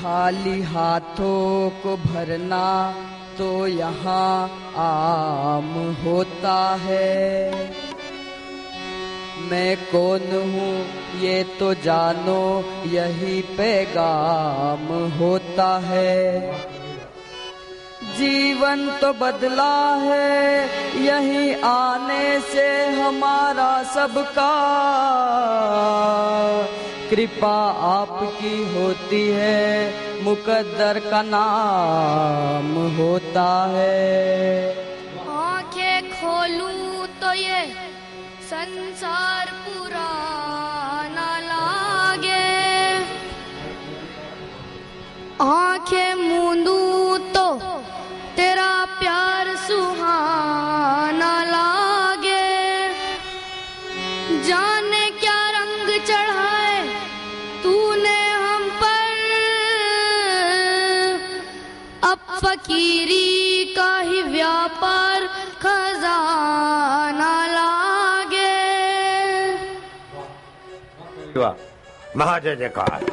खाली हाथों को भरना तो यहाँ आम होता है। मैं कौन हूँ, ये तो जानो, यही पैगाम होता है। जीवन तो बदला है, यही आने से हमारा सबका कृपा आपकी होती है। मुकद्दर का नाम होता है। आँखें खोलू तो ये संसार पुराना लागे। आँखें मूंदूं फकीरी का ही व्यापार खजाना लागे। वाह महाजय जयकार।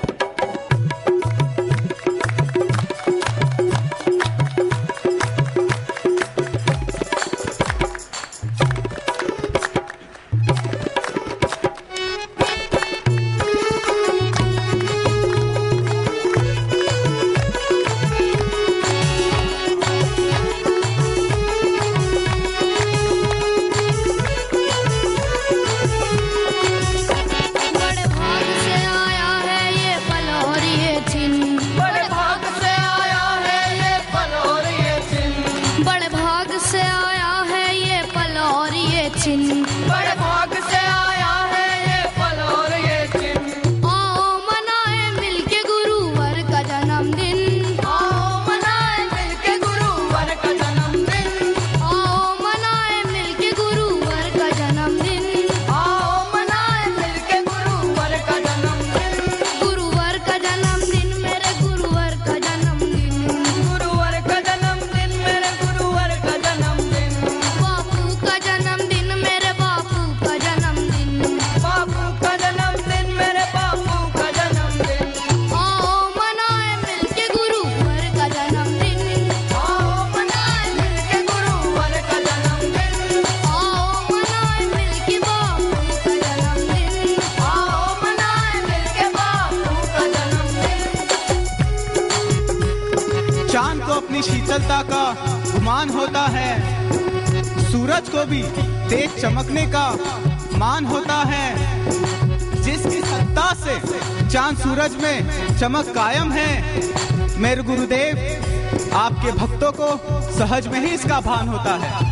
अपनी शीतलता का मान होता है। सूरज को भी तेज चमकने का मान होता है। जिसकी सत्ता से चाँद सूरज में चमक कायम है, मेरे गुरुदेव, आपके भक्तों को सहज में ही इसका भान होता है।